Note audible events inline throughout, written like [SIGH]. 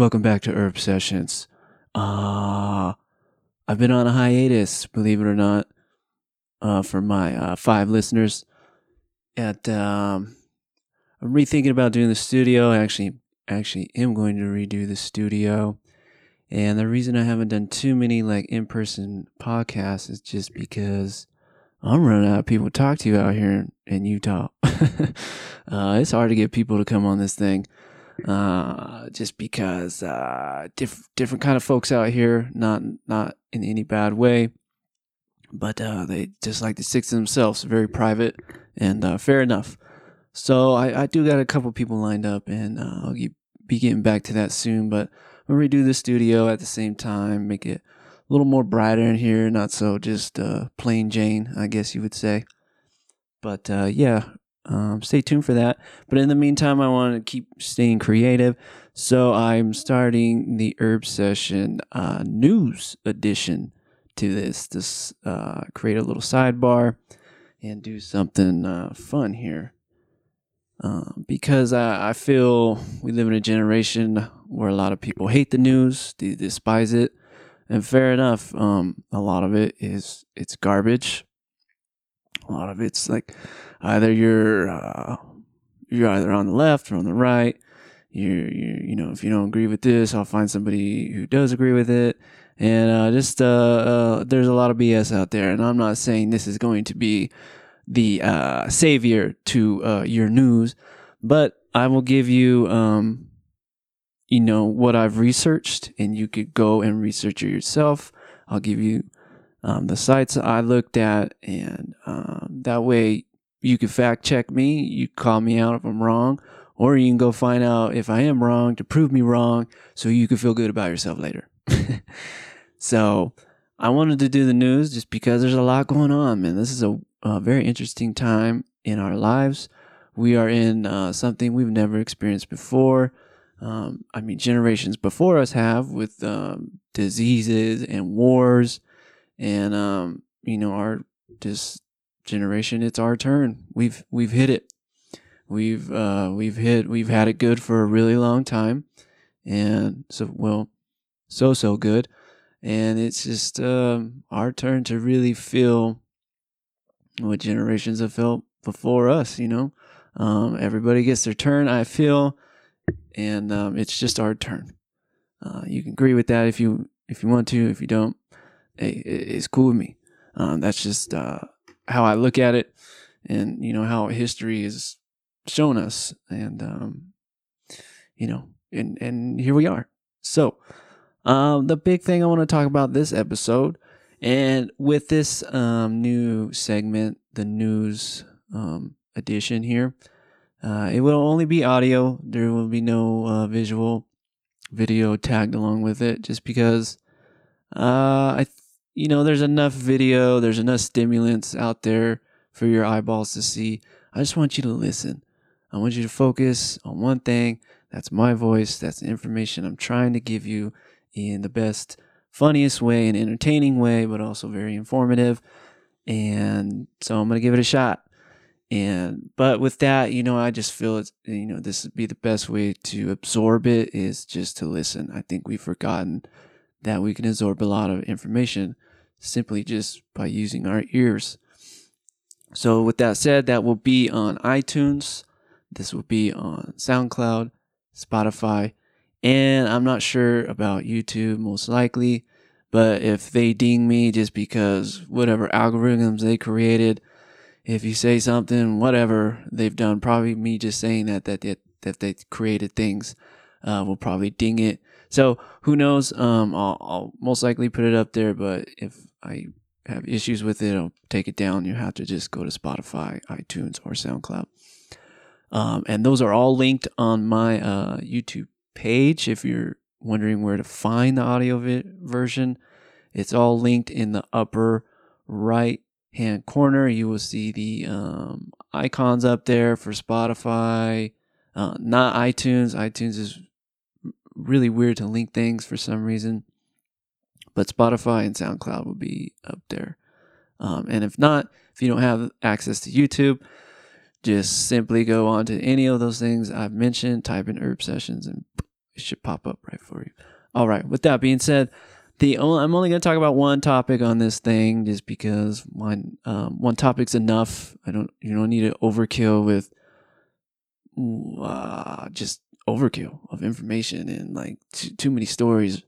Welcome back to Herb Sessions. Uh, I've been on a hiatus, believe it or not, uh, for my uh, five listeners. At um, I'm rethinking about doing the studio. I actually, actually, am going to redo the studio. And the reason I haven't done too many like in-person podcasts is just because I'm running out of people to talk to out here in, in Utah. [LAUGHS] uh, it's hard to get people to come on this thing uh, just because uh, diff- different kind of folks out here, not not in any bad way, but uh, they just like to stick to themselves, very private, and uh, fair enough. So I, I do got a couple people lined up, and uh, I'll be getting back to that soon. But I'm gonna redo the studio at the same time, make it a little more brighter in here, not so just uh, plain Jane, I guess you would say. But yeah, um, stay tuned for that. But in the meantime, I want to keep staying creative. So I'm starting the Herb Session uh, news edition to this. This uh, create a little sidebar and do something uh, fun here. Uh, because I, I feel we live in a generation where a lot of people hate the news, they despise it, and fair enough. Um, a lot of it is it's garbage. A lot of it's like either you're uh, you're either on the left or on the right. You you you know if you don't agree with this, I'll find somebody who does agree with it. And uh, just uh, uh, there's a lot of BS out there, and I'm not saying this is going to be the uh, savior to uh, your news, but I will give you um, you know what I've researched, and you could go and research it yourself. I'll give you um, the sites I looked at, and um, that way you can fact check me. You call me out if I'm wrong, or you can go find out if I am wrong to prove me wrong, so you can feel good about yourself later. [LAUGHS] so I wanted to do the news just because there's a lot going on, man. This is a, a very interesting time in our lives. We are in uh, something we've never experienced before. Um, I mean, generations before us have with um, diseases and wars, and um, you know, our just generation, it's our turn. We've we've hit it. We've uh, we've hit we've had it good for a really long time, and so well, so so good, and it's just um, our turn to really feel what generations have felt before us. You know, um, everybody gets their turn. I feel, and um, it's just our turn. Uh, you can agree with that if you if you want to. If you don't, hey, it's cool with me. Um, that's just uh, how I look at it, and you know how history has shown us, and um, you know, and and here we are. So, um, the big thing I want to talk about this episode, and with this um, new segment, the news um, edition here, uh, it will only be audio. There will be no uh, visual video tagged along with it, just because uh, I you know, there's enough video, there's enough stimulants out there for your eyeballs to see. I just want you to listen. I want you to focus on one thing. That's my voice. That's the information I'm trying to give you in the best, funniest way and entertaining way, but also very informative. And so I'm going to give it a shot. And, but with that, you know, I just feel it's, you know, this would be the best way to absorb it is just to listen. I think we've forgotten that we can absorb a lot of information simply just by using our ears. So, with that said, that will be on iTunes. This will be on SoundCloud, Spotify, and I'm not sure about YouTube, most likely. But if they ding me just because whatever algorithms they created, if you say something, whatever they've done, probably me just saying that that that, that they created things uh, will probably ding it. So who knows? Um, I'll, I'll most likely put it up there, but if I have issues with it, I'll take it down. You have to just go to Spotify, iTunes, or SoundCloud. Um, and those are all linked on my uh, YouTube page. If you're wondering where to find the audio vi- version, it's all linked in the upper right hand corner. You will see the um, icons up there for Spotify, uh, not iTunes. iTunes is really weird to link things for some reason. But Spotify and SoundCloud will be up there. Um, and if not, if you don't have access to YouTube, just simply go on to any of those things I've mentioned, type in herb sessions, and it should pop up right for you. All right. With that being said, the only, I'm only going to talk about one topic on this thing, just because one um, one topic's enough. I don't you don't need to overkill with uh, just overkill of information and like too, too many stories,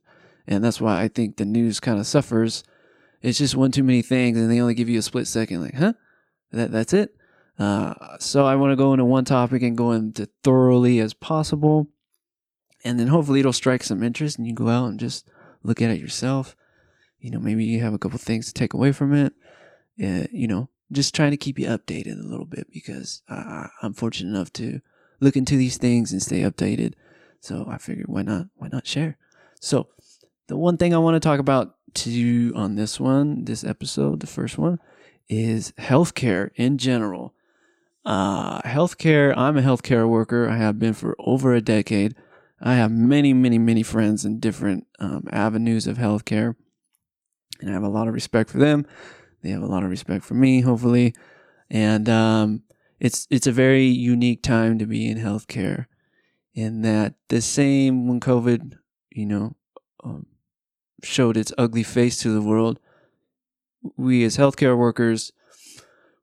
and that's why I think the news kind of suffers. It's just one too many things, and they only give you a split second. Like, huh? That that's it. Uh, so I want to go into one topic and go into thoroughly as possible, and then hopefully it'll strike some interest, and you go out and just look at it yourself. You know, maybe you have a couple things to take away from it. Uh, you know, just trying to keep you updated a little bit because I'm fortunate enough to look into these things and stay updated. So I figured why not? Why not share? So the one thing I want to talk about to you on this one, this episode, the first one, is healthcare in general. Uh, healthcare, I'm a healthcare worker. I have been for over a decade. I have many, many, many friends in different um, avenues of healthcare, and I have a lot of respect for them. They have a lot of respect for me, hopefully, and um, it's it's a very unique time to be in healthcare. In that the same when COVID, you know, um, showed its ugly face to the world, we as healthcare workers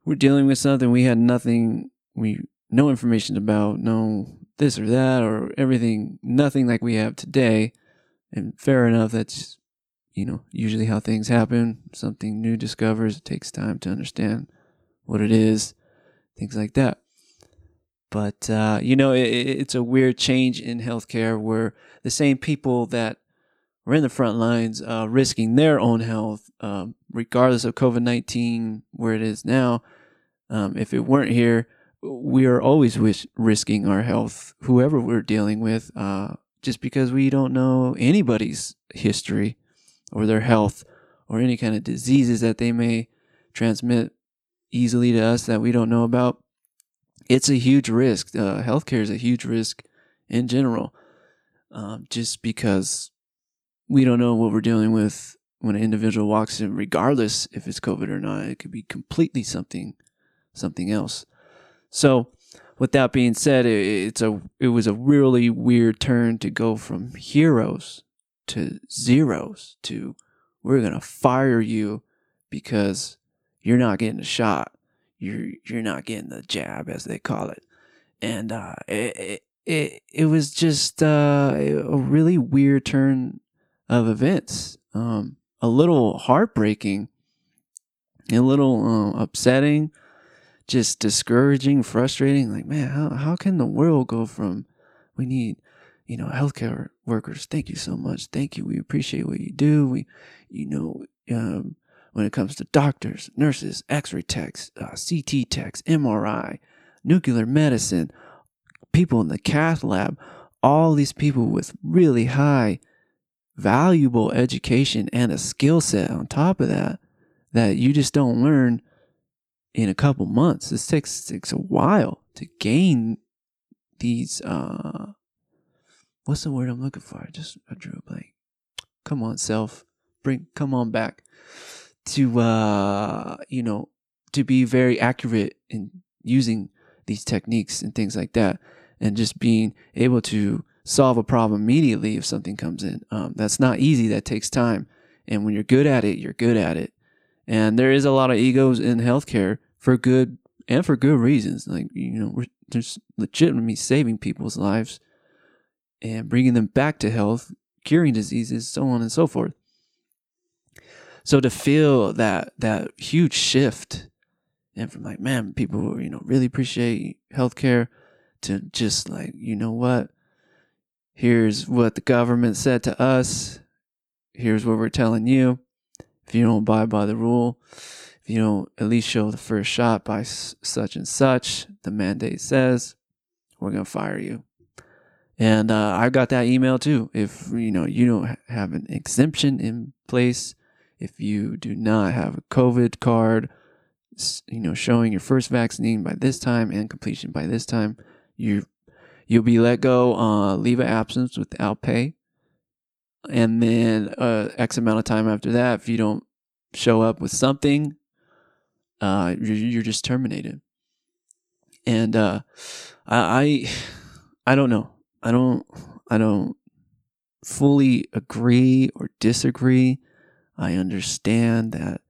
were dealing with something we had nothing, we no information about, no this or that or everything, nothing like we have today. And fair enough, that's you know usually how things happen. Something new discovers. It takes time to understand what it is, things like that. But uh, you know, it, it's a weird change in healthcare where the same people that were in the front lines, uh, risking their own health, um, regardless of COVID nineteen, where it is now. Um, if it weren't here, we are always wish- risking our health, whoever we're dealing with, uh, just because we don't know anybody's history or their health or any kind of diseases that they may transmit easily to us that we don't know about. It's a huge risk. Uh, healthcare is a huge risk in general, um, just because we don't know what we're dealing with when an individual walks in, regardless if it's COVID or not. It could be completely something, something else. So, with that being said, it, it's a it was a really weird turn to go from heroes to zeros to we're gonna fire you because you're not getting a shot. You're you're not getting the jab as they call it, and uh, it, it it was just uh, a really weird turn of events. Um, a little heartbreaking, a little uh, upsetting just discouraging, frustrating. Like, man, how, how can the world go from we need, you know, healthcare workers? Thank you so much. Thank you. We appreciate what you do. We, you know, um, when it comes to doctors, nurses, X-ray techs, uh, CT techs, MRI, nuclear medicine, people in the cath lab, all these people with really high, valuable education and a skill set on top of that that you just don't learn in a couple months. This takes takes a while to gain these. uh What's the word I'm looking for? I just I drew a blank. Come on, self, bring come on back to uh you know to be very accurate in using these techniques and things like that, and just being able to solve a problem immediately if something comes in. Um, that's not easy. That takes time. And when you're good at it, you're good at it. And there is a lot of egos in healthcare for good and for good reasons. Like, you know, we're just legitimately saving people's lives and bringing them back to health, curing diseases, so on and so forth. So to feel that that huge shift and from like, man, people, you know, really appreciate healthcare to just like, you know what? Here's what the government said to us. Here's what we're telling you if you don't abide by the rule, if you don't at least show the first shot by such and such, the mandate says, we're going to fire you. And uh, I got that email too. If you know you don't have an exemption in place, if you do not have a COVID card, you know showing your first vaccine by this time and completion by this time, you you'll be let go, uh, leave of absence without pay and then uh, X amount of time after that, if you don't show up with something, uh, you're, you're just terminated. And uh, I, I, I don't know. I don't. I don't fully agree or disagree. I understand that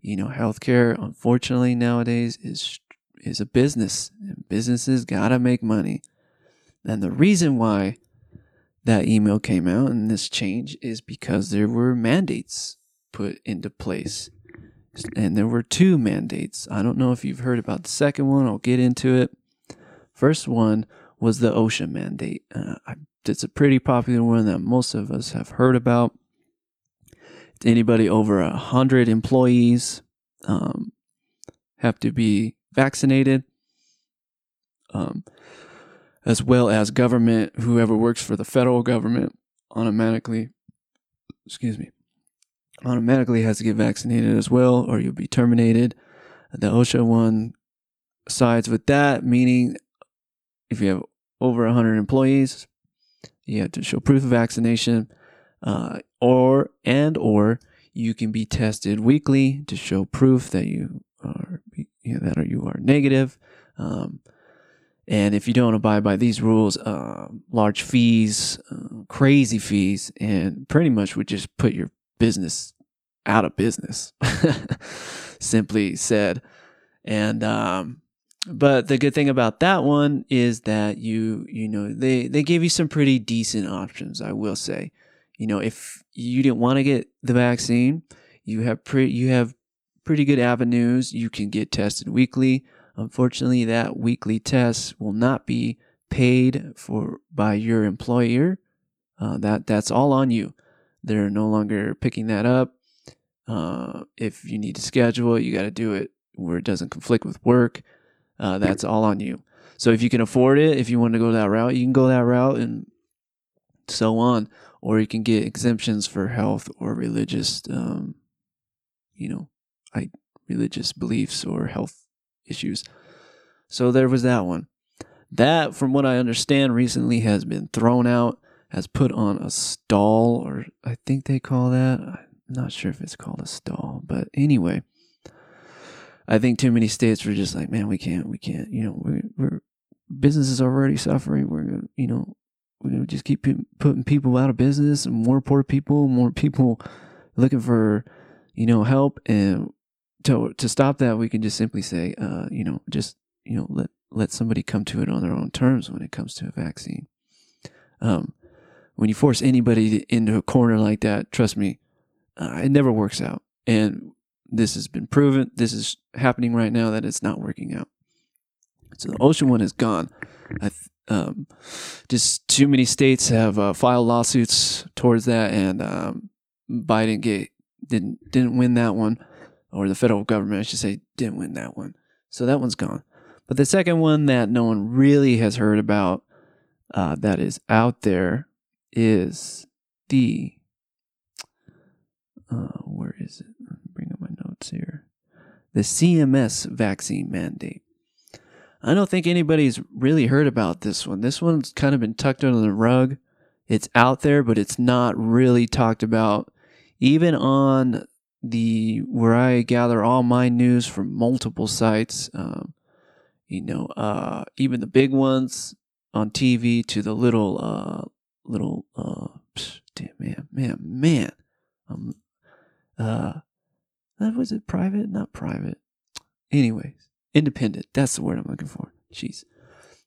you know healthcare unfortunately nowadays is is a business and businesses got to make money. And the reason why that email came out and this change is because there were mandates put into place. And there were two mandates. I don't know if you've heard about the second one. I'll get into it. First one was the OSHA mandate. Uh, it's a pretty popular one that most of us have heard about. Anybody over a hundred employees um, have to be vaccinated, um, as well as government, whoever works for the federal government automatically, excuse me, automatically has to get vaccinated as well, or you'll be terminated. The OSHA one sides with that, meaning if you have over 100 employees, you have to show proof of vaccination, uh, or and or you can be tested weekly to show proof that you are you know, that you are negative. Um, and if you don't abide by these rules, uh, large fees, uh, crazy fees, and pretty much would just put your business out of business. [LAUGHS] Simply said. And um, but the good thing about that one is that you you know they they gave you some pretty decent options. I will say, you know, if you didn't want to get the vaccine, you have pre you have pretty good avenues. You can get tested weekly. Unfortunately, that weekly test will not be paid for by your employer. Uh, that that's all on you. They're no longer picking that up. Uh, if you need to schedule it, you got to do it where it doesn't conflict with work. Uh, that's all on you. So if you can afford it, if you want to go that route, you can go that route and so on. Or you can get exemptions for health or religious, um, you know, I, religious beliefs or health issues. So there was that one. That, from what I understand, recently has been thrown out, has put on a stall, or I think they call that. I'm not sure if it's called a stall, but anyway, I think too many states were just like, man, we can't, we can't, you know, we're, we're businesses are already suffering. We're you know, we're just keep putting people out of business, and more poor people, more people looking for, you know, help, and to to stop that, we can just simply say, uh, you know, just you know, let let somebody come to it on their own terms when it comes to a vaccine. Um, when you force anybody into a corner like that, trust me, uh, it never works out. And this has been proven. This is happening right now that it's not working out. So the OSHA one is gone. I um, just too many states have uh, filed lawsuits towards that, and um, Biden get, didn't didn't win that one or the federal government, I should say, didn't win that one. So that one's gone. But the second one that no one really has heard about uh, that is out there is the. Uh, where is it? Bring up my notes here. The CMS vaccine mandate. I don't think anybody's really heard about this one. This one's kind of been tucked under the rug. It's out there, but it's not really talked about, even on the where I gather all my news from multiple sites. Um, you know, uh, even the big ones on TV to the little, uh, little, uh, psh, damn, man, man, man. Um, uh, that was it private? Not private. Anyways, independent. That's the word I'm looking for. Jeez.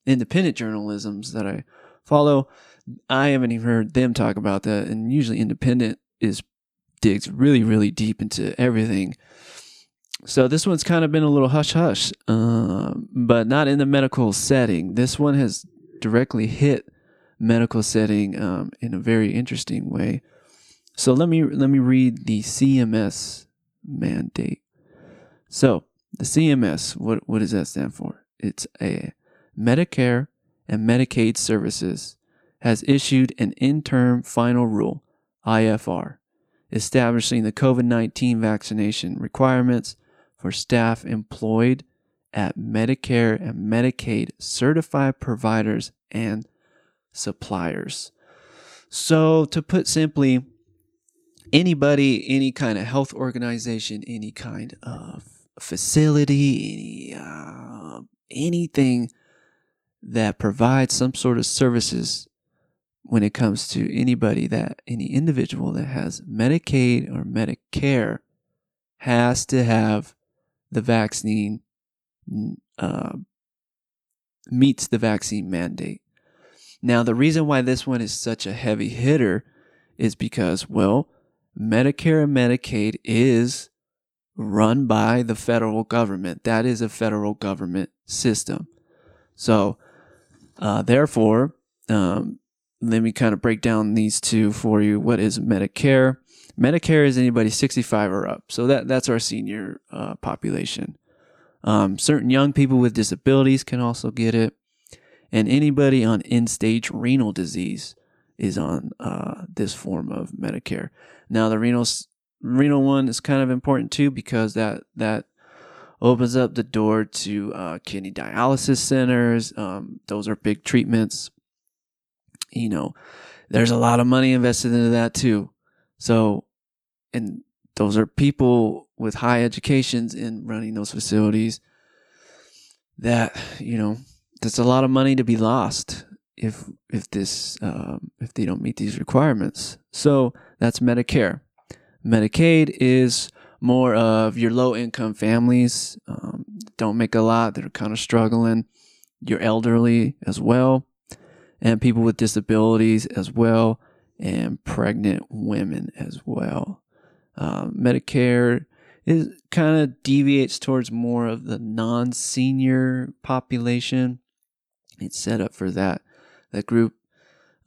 Independent journalisms that I follow. I haven't even heard them talk about that. And usually independent is digs really, really deep into everything. So this one's kind of been a little hush hush, uh, but not in the medical setting. This one has directly hit medical setting um, in a very interesting way. So let me let me read the CMS mandate. So the CMS, what what does that stand for? It's a Medicare and Medicaid Services has issued an interim final rule, IFR, establishing the COVID 19 vaccination requirements for staff employed at Medicare and Medicaid certified providers and suppliers. So, to put simply, anybody, any kind of health organization, any kind of facility, any uh, anything that provides some sort of services when it comes to anybody that any individual that has Medicaid or Medicare has to have the vaccine uh, meets the vaccine mandate. Now, the reason why this one is such a heavy hitter is because, well, Medicare and Medicaid is run by the federal government. That is a federal government system. So, uh, therefore, um, let me kind of break down these two for you. What is Medicare? Medicare is anybody 65 or up. So that that's our senior uh, population. Um, certain young people with disabilities can also get it, and anybody on end-stage renal disease is on uh, this form of Medicare. Now the renal renal one is kind of important too because that that opens up the door to uh, kidney dialysis centers. Um, those are big treatments. You know, there's a lot of money invested into that too. So, and those are people with high educations in running those facilities that, you know, there's a lot of money to be lost if if this um, if they don't meet these requirements. So that's Medicare. Medicaid is more of your low income families um, don't make a lot they're kind of struggling your elderly as well and people with disabilities as well and pregnant women as well. Um, medicare is kind of deviates towards more of the non-senior population. It's set up for that that group.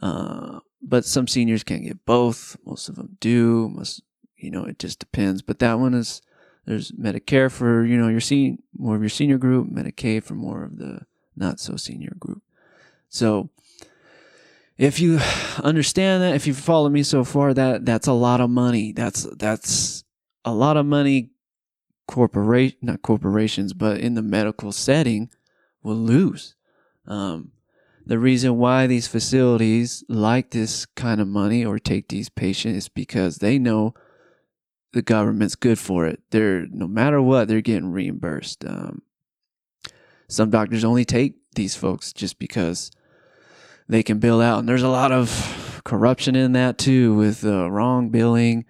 Uh, but some seniors can get both most of them do most you know, it just depends. But that one is there's Medicare for you know your senior more of your senior group, Medicaid for more of the not so senior group. So if you understand that, if you've followed me so far, that that's a lot of money. That's that's a lot of money. Corporation, not corporations, but in the medical setting, will lose. Um, the reason why these facilities like this kind of money or take these patients is because they know the government's good for it. They're no matter what, they're getting reimbursed. Um, some doctors only take these folks just because they can bill out, and there's a lot of corruption in that too, with uh, wrong billing,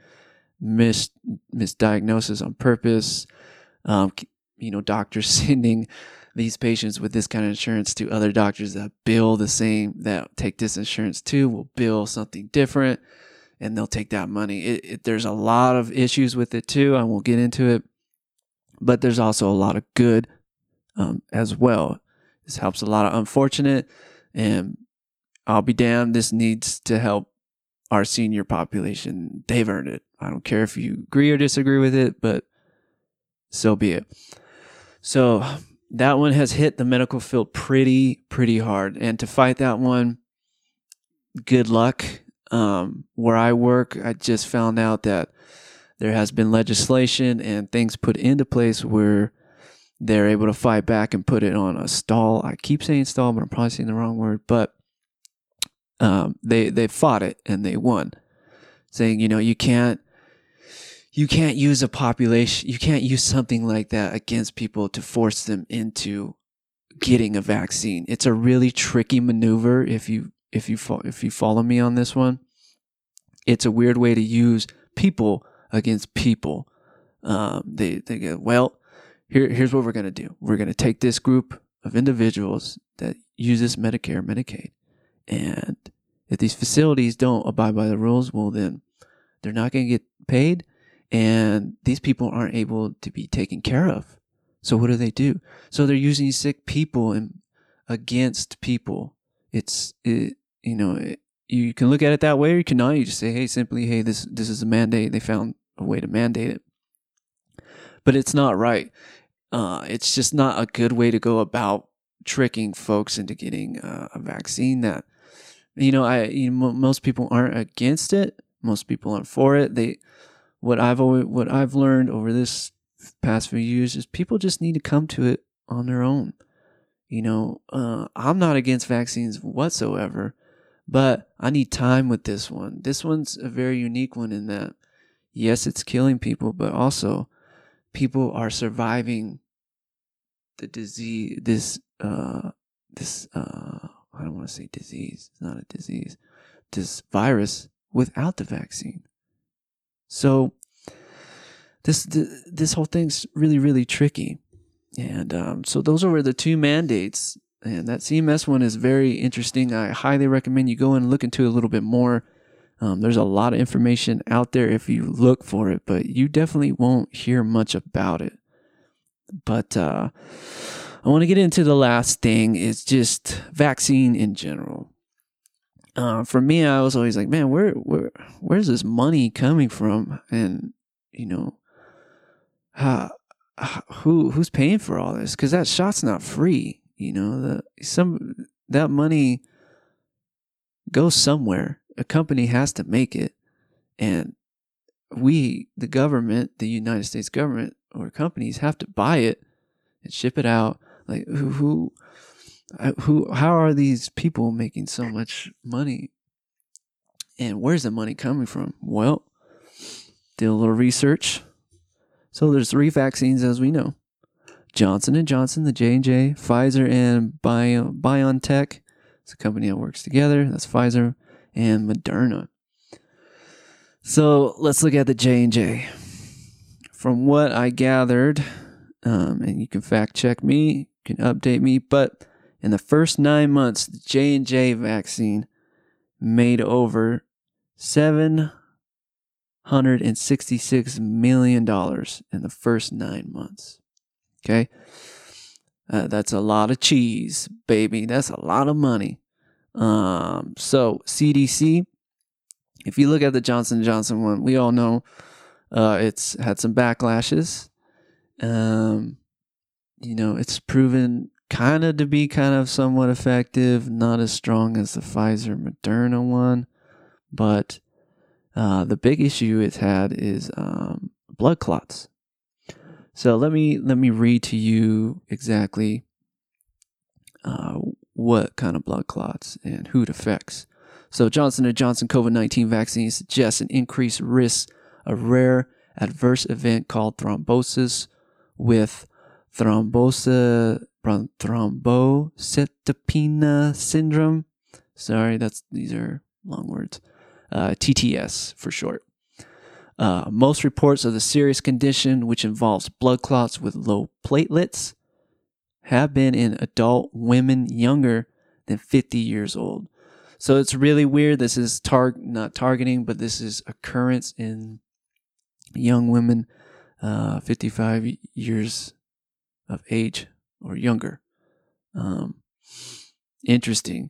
mis misdiagnosis on purpose. Um, you know, doctors [LAUGHS] sending these patients with this kind of insurance to other doctors that bill the same that take this insurance too will bill something different and they'll take that money. It, it, there's a lot of issues with it too. I won't get into it, but there's also a lot of good um, as well. This helps a lot of unfortunate, and I'll be damned. This needs to help our senior population. They've earned it. I don't care if you agree or disagree with it, but so be it. So that one has hit the medical field pretty, pretty hard. And to fight that one, good luck. Um, where I work, I just found out that there has been legislation and things put into place where they're able to fight back and put it on a stall. I keep saying stall, but I'm probably saying the wrong word. But um, they they fought it and they won, saying you know you can't you can't use a population you can't use something like that against people to force them into getting a vaccine. It's a really tricky maneuver if you if you fo- if you follow me on this one, it's a weird way to use people against people. Um, they they go well. Here here's what we're gonna do. We're gonna take this group of individuals that use this Medicare Medicaid, and if these facilities don't abide by the rules, well then they're not gonna get paid, and these people aren't able to be taken care of. So what do they do? So they're using sick people and against people. It's it, you know, it, you can look at it that way, or you cannot. You just say, hey, simply, hey, this this is a mandate. They found a way to mandate it, but it's not right. Uh, it's just not a good way to go about tricking folks into getting uh, a vaccine. That you know, I you know, most people aren't against it. Most people aren't for it. They what I've always, what I've learned over this past few years is people just need to come to it on their own. You know, uh, I'm not against vaccines whatsoever. But I need time with this one. This one's a very unique one in that, yes, it's killing people, but also people are surviving the disease, this, uh, this, uh, I don't want to say disease. It's not a disease. this virus without the vaccine. So this this whole thing's really really tricky, and um, so those are the two mandates. And that CMS one is very interesting. I highly recommend you go and look into it a little bit more. Um, there's a lot of information out there if you look for it, but you definitely won't hear much about it. But uh, I want to get into the last thing. It's just vaccine in general. Uh, for me, I was always like, man, where, where, where's this money coming from? And you know, how, who, who's paying for all this? Because that shot's not free. You know, the some that money goes somewhere. A company has to make it, and we, the government, the United States government or companies, have to buy it and ship it out. Like who, who who how are these people making so much money? And where's the money coming from? Well did a little research. So there's three vaccines as we know johnson & johnson the j&j pfizer and Bio, biontech. It's a company that works together. That's pfizer and moderna. So let's look at the j&j from what i gathered um, and you can fact check me you can update me but in the first nine months, the J and J vaccine made over seven hundred and sixty-six million dollars in the first nine months. Okay, uh, that's a lot of cheese, baby. That's a lot of money. Um, so CDC, if you look at the Johnson Johnson one, we all know uh, it's had some backlashes. Um, you know, it's proven kind of to be kind of somewhat effective, not as strong as the Pfizer Moderna one, but uh, the big issue it's had is um, blood clots. So let me let me read to you exactly uh, what kind of blood clots and who it affects. So Johnson & Johnson COVID-19 vaccine suggests an increased risk of rare adverse event called thrombosis with thrombosis thrombocytopenia syndrome. Sorry, that's these are long words. Uh, TTS for short. Uh, most reports of the serious condition, which involves blood clots with low platelets, have been in adult women younger than 50 years old. So it's really weird. This is tar- not targeting, but this is occurrence in young women, uh, 55 years of age or younger. Um, interesting.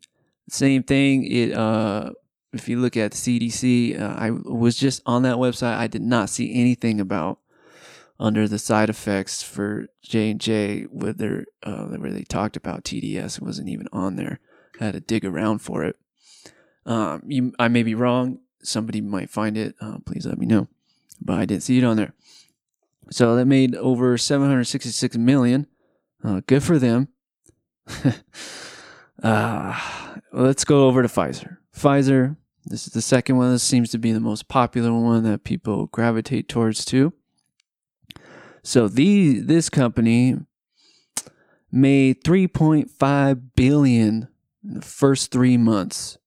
Same thing. It uh, if you look at CDC, uh, I was just on that website. I did not see anything about under the side effects for J and J, whether uh, where they talked about TTS. It wasn't even on there. I had to dig around for it. Um, you, I may be wrong. Somebody might find it. Uh, please let me know. But I didn't see it on there. So that made over 766 million. Uh, good for them. [LAUGHS] uh, let's go over to Pfizer. Pfizer, this is the second one. This seems to be the most popular one that people gravitate towards too. So the this company made 3.5 billion in the first 3 months.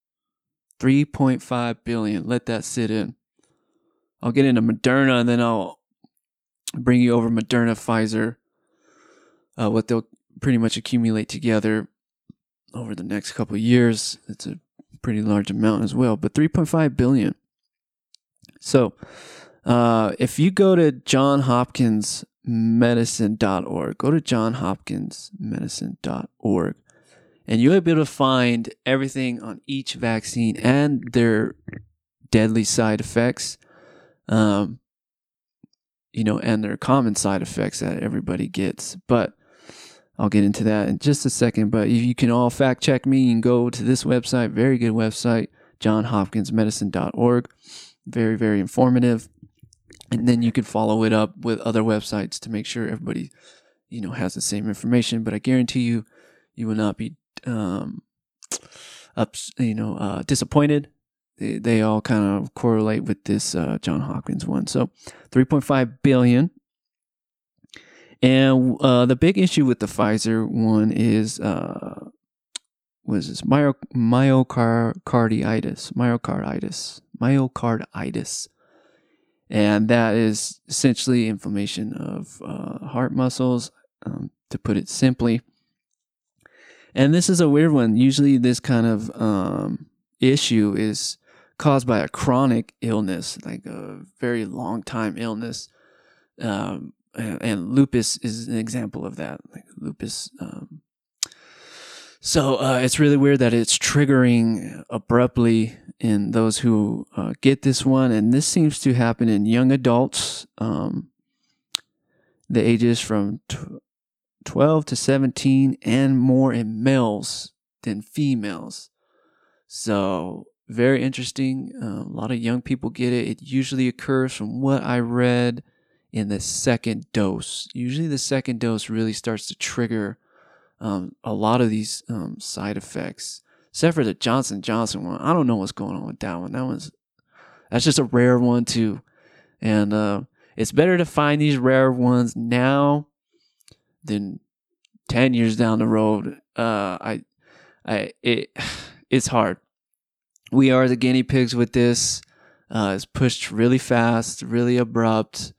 3.5 billion. Let that sit in. I'll get into Moderna and then I'll bring you over Moderna Pfizer uh, what they'll pretty much accumulate together over the next couple years. It's a pretty large amount as well, but 3.5 billion. So, uh, if you go to johnhopkinsmedicine.org, go to johnhopkinsmedicine.org, and you'll be able to find everything on each vaccine and their deadly side effects. Um, you know, and their common side effects that everybody gets. But I'll get into that in just a second. But you can all fact check me, and go to this website, very good website, johnhopkinsmedicine.org. Very, very informative. And then you can follow it up with other websites to make sure everybody, you know, has the same information. But I guarantee you, you will not be, um, up, you know, uh, disappointed. They, they all kind of correlate with this uh, John Hopkins one. So, 3.5 billion and uh, the big issue with the Pfizer one is uh, was this myo, myocarditis, myocarditis, myocarditis, and that is essentially inflammation of uh, heart muscles, um, to put it simply. And this is a weird one. Usually, this kind of um, issue is caused by a chronic illness, like a very long time illness. Um, and, lupus is an example of that. Like lupus. Um, so uh, it's really weird that it's triggering abruptly in those who uh, get this one, and this seems to happen in young adults. Um, the ages from 12 to 17 and more in males than females. So, very interesting. Uh, a lot of young people get it. It usually occurs, from what I read, in the second dose. Usually, the second dose really starts to trigger um, a lot of these um, side effects. Except for the Johnson Johnson one, I don't know what's going on with that one. That one's that's just a rare one too, and uh, it's better to find these rare ones now than 10 years down the road uh i i it [SIGHS] it's hard we are the guinea pigs with this uh it's pushed really fast really abrupt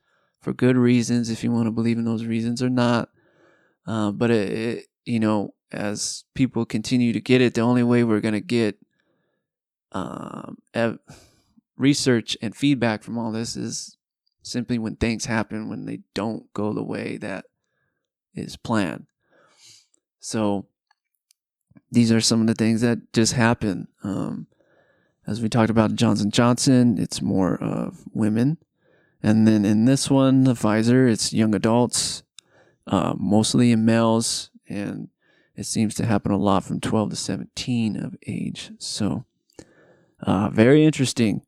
for good reasons if you want to believe in those reasons or not uh, but it, it you know as people continue to get it the only way we're going to get um ev- research and feedback from all this is simply when things happen when they don't go the way that is planned. So these are some of the things that just happen. Um, as we talked about Johnson Johnson, it's more of women, and then in this one, the Pfizer, it's young adults, uh, mostly in males, and it seems to happen a lot from 12 to 17 of age. So, uh, very interesting.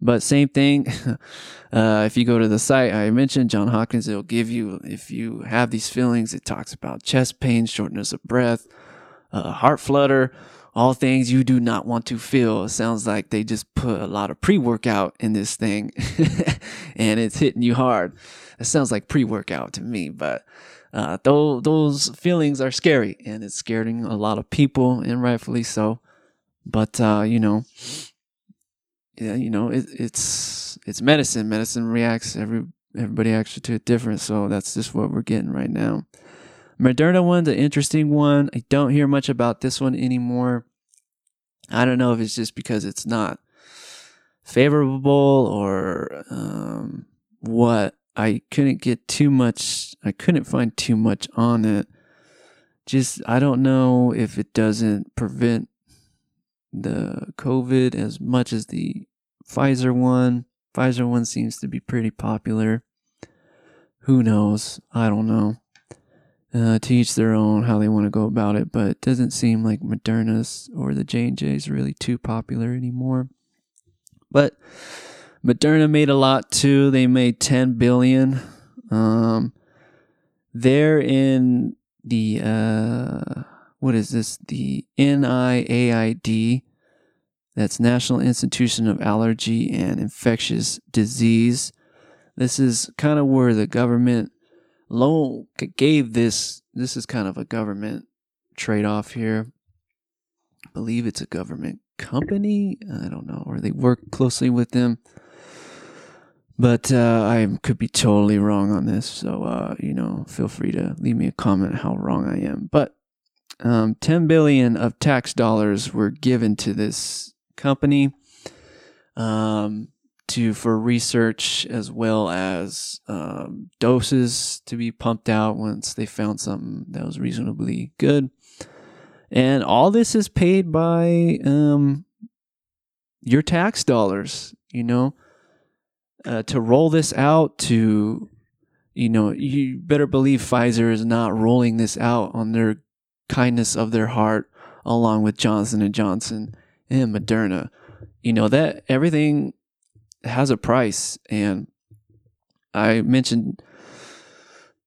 But same thing, [LAUGHS] uh, if you go to the site I mentioned, John Hopkins, it'll give you, if you have these feelings, it talks about chest pain, shortness of breath, uh, heart flutter, all things you do not want to feel. It sounds like they just put a lot of pre workout in this thing [LAUGHS] and it's hitting you hard. It sounds like pre workout to me, but uh, those, those feelings are scary and it's scaring a lot of people, and rightfully so. But, uh, you know, yeah, you know, it, it's it's medicine. Medicine reacts every everybody actually to it different. So that's just what we're getting right now. Moderna one, the interesting one. I don't hear much about this one anymore. I don't know if it's just because it's not favorable or um, what. I couldn't get too much. I couldn't find too much on it. Just I don't know if it doesn't prevent the COVID as much as the Pfizer one. Pfizer one seems to be pretty popular. Who knows? I don't know. Uh, to each their own how they want to go about it, but it doesn't seem like Moderna's or the J and J is really too popular anymore. But Moderna made a lot too. They made 10 billion. Um, they're in the uh, what is this? The NIAID. That's National Institution of Allergy and Infectious Disease. This is kind of where the government loan gave this. This is kind of a government trade off here. I believe it's a government company. I don't know, or they work closely with them. But uh, I could be totally wrong on this. So, uh, you know, feel free to leave me a comment how wrong I am. But um, 10 billion of tax dollars were given to this company um, to for research as well as um, doses to be pumped out once they found something that was reasonably good. And all this is paid by um, your tax dollars, you know, uh, to roll this out to, you know, you better believe Pfizer is not rolling this out on their kindness of their heart along with Johnson and Johnson and Moderna. You know that everything has a price and I mentioned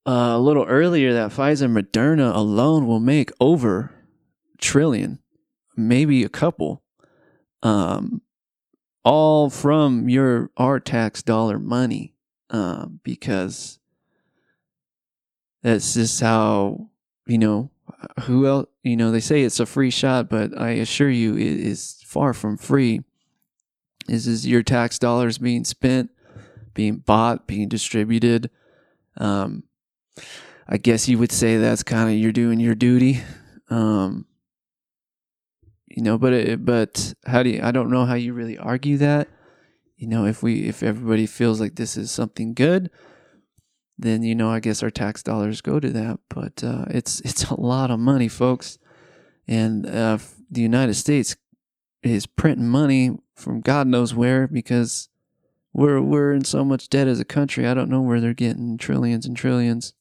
uh, a little earlier that Pfizer and Moderna alone will make over trillion, maybe a couple, um, all from your our tax dollar money, uh, because that's just how you know who else you know, they say it's a free shot, but I assure you it is far from free. This is your tax dollars being spent, being bought, being distributed. Um, I guess you would say that's kind of you're doing your duty. Um, you know, but it, but how do you, I don't know how you really argue that. You know, if we if everybody feels like this is something good, then you know I guess our tax dollars go to that. But uh, it's [LAUGHS] it's a lot of money, folks, and uh, the United States is printing money from God knows where because we're we're in so much debt as a country. I don't know where they're getting trillions and trillions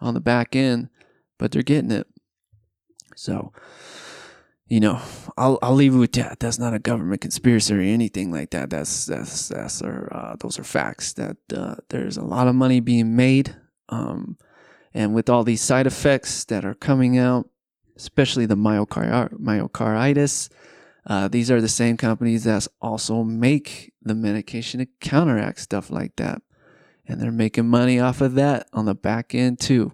on the back end, but they're getting it. So, you know, I'll I'll leave it with that. That's not a government conspiracy or anything like that. That's that's that's are uh, those are facts. That uh, there's a lot of money being made, um, and with all these side effects that are coming out, especially the myocard- myocarditis. Uh, these are the same companies that also make the medication to counteract stuff like that. And they're making money off of that on the back end too.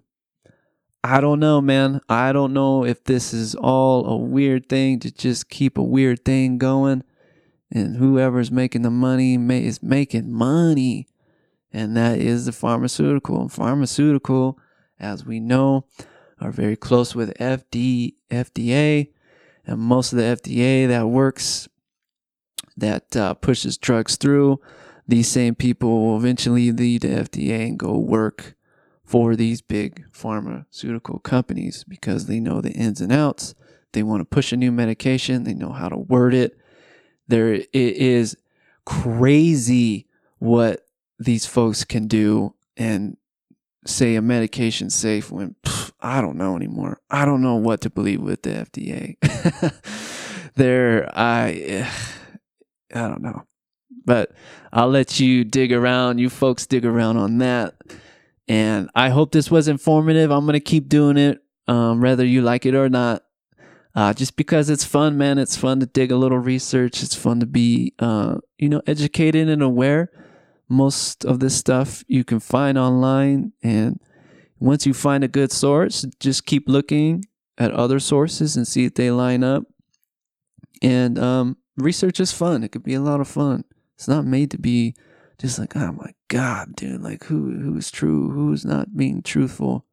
I don't know, man. I don't know if this is all a weird thing to just keep a weird thing going. And whoever's making the money is making money. And that is the pharmaceutical. And pharmaceutical, as we know, are very close with FD, FDA. And most of the FDA that works, that uh, pushes drugs through, these same people will eventually leave the FDA and go work for these big pharmaceutical companies because they know the ins and outs. They want to push a new medication, they know how to word it. There it is crazy what these folks can do and say a medication safe when pff, I don't know anymore. I don't know what to believe with the FDA. [LAUGHS] there I [SIGHS] I don't know. But I'll let you dig around, you folks dig around on that. And I hope this was informative. I'm going to keep doing it, um, whether you like it or not. Uh, just because it's fun, man. It's fun to dig a little research. It's fun to be, uh, you know, educated and aware. Most of this stuff you can find online. And once you find a good source, just keep looking at other sources and see if they line up. And um, research is fun. It could be a lot of fun. It's not made to be just like, oh my God, dude, like who who's true, who's not being truthful.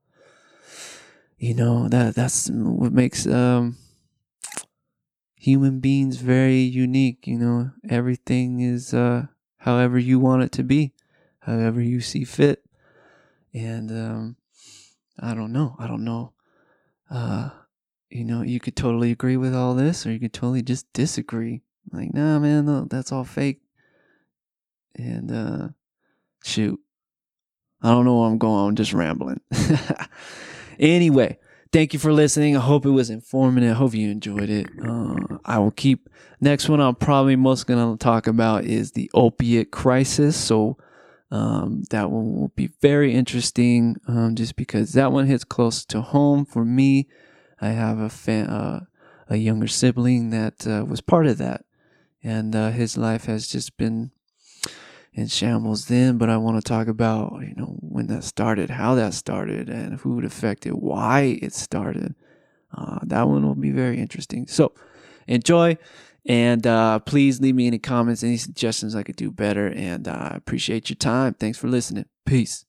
You know, that that's what makes um human beings very unique, you know. Everything is uh however you want it to be, however you see fit. And um I don't know. I don't know. Uh you know, you could totally agree with all this or you could totally just disagree. Like, nah, man, that's all fake. And uh, shoot, I don't know where I'm going. I'm just rambling. [LAUGHS] anyway, thank you for listening. I hope it was informative. I hope you enjoyed it. Uh, I will keep. Next one I'm probably most to talk about is the opiate crisis. So um, that one will be very interesting um, just because that one hits close to home for me. I have a fan, uh, a younger sibling that uh, was part of that, and uh, his life has just been in shambles then, but I want to talk about, you know, when that started, how that started, and who it affected, why it started. Uh, that one will be very interesting. So enjoy, and uh, please leave me any comments, any suggestions I could do better. And I uh, appreciate your time. Thanks for listening. Peace.